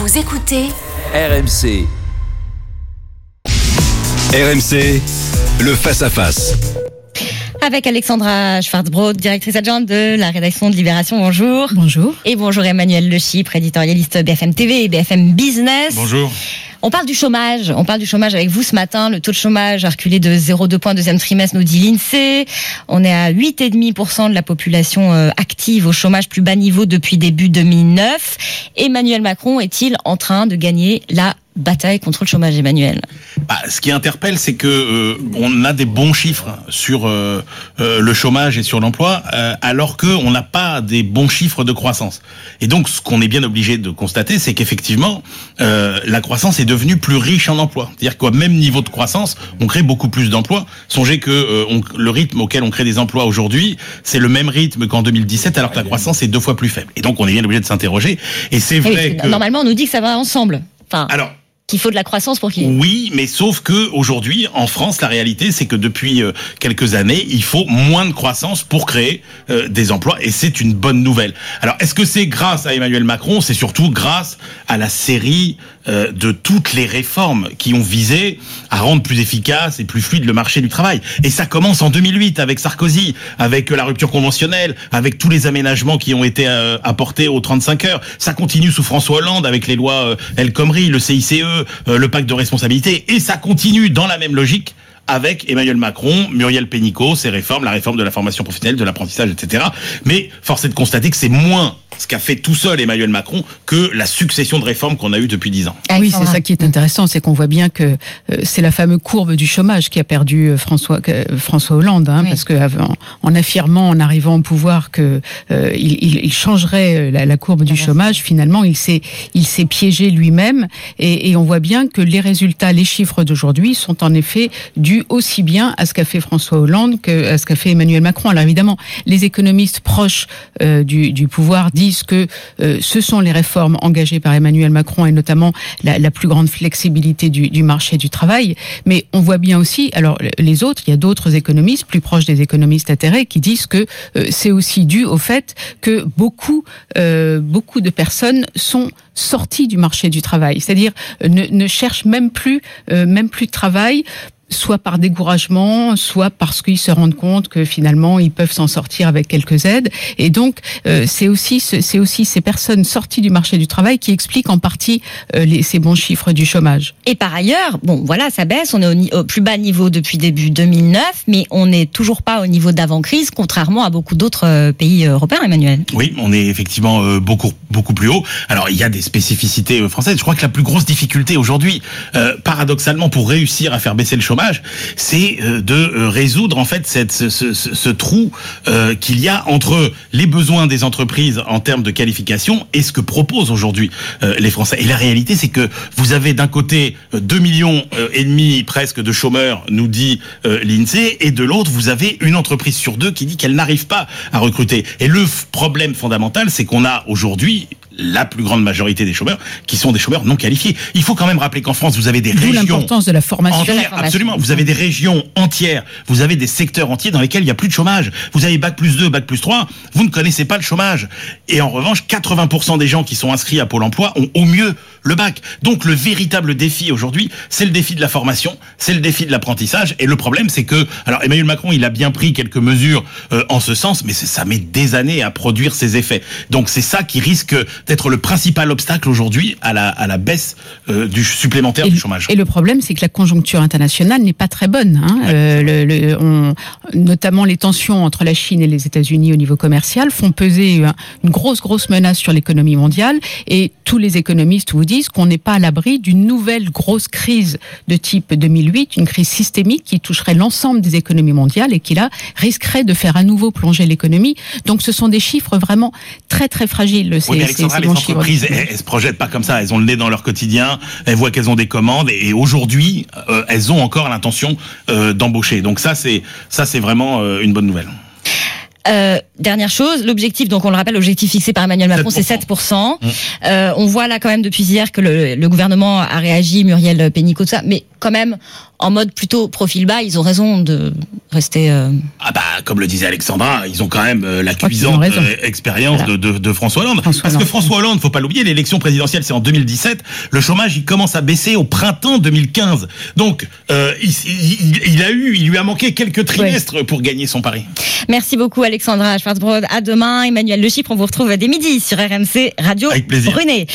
Vous écoutez RMC. RMC, le face-à-face. Avec Alexandra Schwarzbrod, directrice adjointe de la rédaction de Libération. Bonjour. Bonjour. Et bonjour Emmanuel Le Chypre, éditorialiste BFM TV et BFM Business. Bonjour. On parle du chômage. On parle du chômage avec vous ce matin. Le taux de chômage a reculé de 0,2 points deuxième trimestre, nous dit l'INSEE. On est à 8,5% de la population euh, active au chômage plus bas niveau depuis début 2009. Emmanuel Macron est-il en train de gagner la bataille contre le chômage, Emmanuel? Bah, Ce qui interpelle, c'est que euh, on a des bons chiffres sur euh, euh, le chômage et sur l'emploi, euh, alors que on n'a pas des bons chiffres de croissance. Et donc, ce qu'on est bien obligé de constater, c'est qu'effectivement, euh, la croissance est devenue plus riche en emplois. C'est-à-dire qu'au même niveau de croissance, on crée beaucoup plus d'emplois. Songez que euh, on, le rythme auquel on crée des emplois aujourd'hui, c'est le même rythme qu'en 2017, alors que la croissance est deux fois plus faible. Et donc, on est bien obligé de s'interroger. Et c'est oui, vrai parce que Normalement, on nous dit que ça va ensemble. Enfin, alors qu'il faut de la croissance pour qu'il... Oui, mais sauf que aujourd'hui, en France, la réalité, c'est que depuis euh, quelques années, il faut moins de croissance pour créer euh, des emplois, et c'est une bonne nouvelle. Alors, est-ce que c'est grâce à Emmanuel Macron? C'est surtout grâce à la série euh, de toutes les réformes qui ont visé à rendre plus efficace et plus fluide le marché du travail. Et ça commence en 2008 avec Sarkozy, avec la rupture conventionnelle, avec tous les aménagements qui ont été apportés aux 35 heures. Ça continue sous François Hollande avec les lois El Khomri, le CICE, le pacte de responsabilité, et ça continue dans la même logique avec Emmanuel Macron, Muriel Pénicaud, ses réformes, la réforme de la formation professionnelle, de l'apprentissage, etc. Mais force est de constater que c'est moins ce qu'a fait tout seul Emmanuel Macron que la succession de réformes qu'on a eues depuis dix ans. Oui, c'est ça qui est intéressant, c'est qu'on voit bien que euh, c'est la fameuse courbe du chômage qui a perdu euh, François euh, François Hollande, hein, Oui. parce que en affirmant, en arrivant au pouvoir, que euh, il, il- changerait la, la courbe du chômage, finalement, il s'est il s'est piégé lui-même, et, et on voit bien que les résultats, les chiffres d'aujourd'hui sont en effet dus aussi bien à ce qu'a fait François Hollande que à ce qu'a fait Emmanuel Macron. Alors évidemment, les économistes proches euh, du, pouvoir disent que euh, ce sont les réformes engagées par Emmanuel Macron et notamment la, plus grande flexibilité du, marché du travail. Mais on voit bien aussi, alors les autres, il y a d'autres économistes plus proches des économistes atterrés qui disent que euh, c'est aussi dû au fait que beaucoup, beaucoup de personnes sont sorties du marché du travail, c'est-à-dire ne, ne cherchent même plus, même plus de travail soit par découragement, soit parce qu'ils se rendent compte que finalement ils peuvent s'en sortir avec quelques aides. Et donc euh, c'est aussi ce- c'est aussi ces personnes sorties du marché du travail qui expliquent en partie euh, les, ces bons chiffres du chômage. Et par ailleurs, bon, voilà, ça baisse. On est au, au plus bas niveau depuis début 2009, mais on n'est toujours pas au niveau d'avant-crise, contrairement à beaucoup d'autres euh, pays européens, Emmanuel. Oui, on est effectivement euh, beaucoup beaucoup plus haut. Alors il y a des spécificités euh, françaises. Je crois que la plus grosse difficulté aujourd'hui, euh, paradoxalement, pour réussir à faire baisser le chômage, c'est euh, de euh, résoudre en fait cette, ce, ce- ce- trou euh, qu'il y a entre les besoins des entreprises en termes de qualification et ce que proposent aujourd'hui les Français. Et la réalité, c'est que vous avez d'un côté euh, 2 millions et demi presque de chômeurs, nous dit l'INSEE, et de l'autre, vous avez une entreprise sur deux qui dit qu'elle n'arrive pas à recruter. Et le problème fondamental, c'est qu'on a aujourd'hui la plus grande majorité des chômeurs qui sont des chômeurs non qualifiés. Il faut quand même rappeler qu'en France, vous avez des régions l'importance de la formation. entières, formation. absolument. Vous avez des régions entières, vous avez des secteurs entiers dans lesquels il n'y a plus de chômage. Vous avez bac plus 2, bac plus 3, vous ne connaissez pas le chômage. Et en revanche, 80% des gens qui sont inscrits à Pôle emploi ont au mieux le bac. Donc le véritable défi aujourd'hui, c'est le défi de la formation, c'est le défi de l'apprentissage. Et le problème, c'est que, alors Emmanuel Macron, il a bien pris quelques mesures euh, en ce sens, mais ça met des années à produire ses effets. Donc c'est ça qui risque d'être le principal obstacle aujourd'hui à la, à la baisse euh, du supplémentaire Et, du chômage. et le problème, c'est que la conjoncture internationale n'est pas très bonne. Hein. Euh, le- le- on- notamment les tensions entre la Chine et les États-Unis au niveau commercial font peser un- une grosse, grosse menace sur l'économie mondiale. Et tous les économistes vous disent qu'on n'est pas à l'abri d'une nouvelle grosse crise de type 2008, une crise systémique qui toucherait l'ensemble des économies mondiales et qui là risquerait de faire à nouveau plonger l'économie. Donc ce sont des chiffres vraiment très, très fragiles. Oui, mais Alexandra, les entreprises, elles, elles se projettent pas comme ça. Elles ont le nez dans leur quotidien. Elles voient qu'elles ont des commandes et aujourd'hui, euh, elles ont encore l'intention euh, d'embaucher. Donc ça, c'est ça, c'est vraiment euh, une bonne nouvelle. Euh, dernière chose, l'objectif, donc on le rappelle, l'objectif fixé par Emmanuel Macron, c'est 7%. Euh, on voit là quand même depuis hier que le, le gouvernement a réagi, Muriel Pénicaud, tout ça, mais quand même, en mode plutôt profil bas, ils ont raison de rester. Euh... Ah bah comme le disait Alexandra, ils ont quand même euh, la cuisante euh, expérience voilà. de, de, de, François Hollande. François Parce Hollande. que François Hollande, faut pas l'oublier, l'élection présidentielle c'est en 2017. Le chômage il commence à baisser au printemps 2015. Donc euh, il, il, il, a eu, il lui a manqué quelques trimestres ouais. pour gagner son pari. Merci beaucoup Alexandra Schwarzbrod. À demain, Emmanuel Le Chypre. On vous retrouve dès midi sur RMC Radio Avec plaisir. Brunet.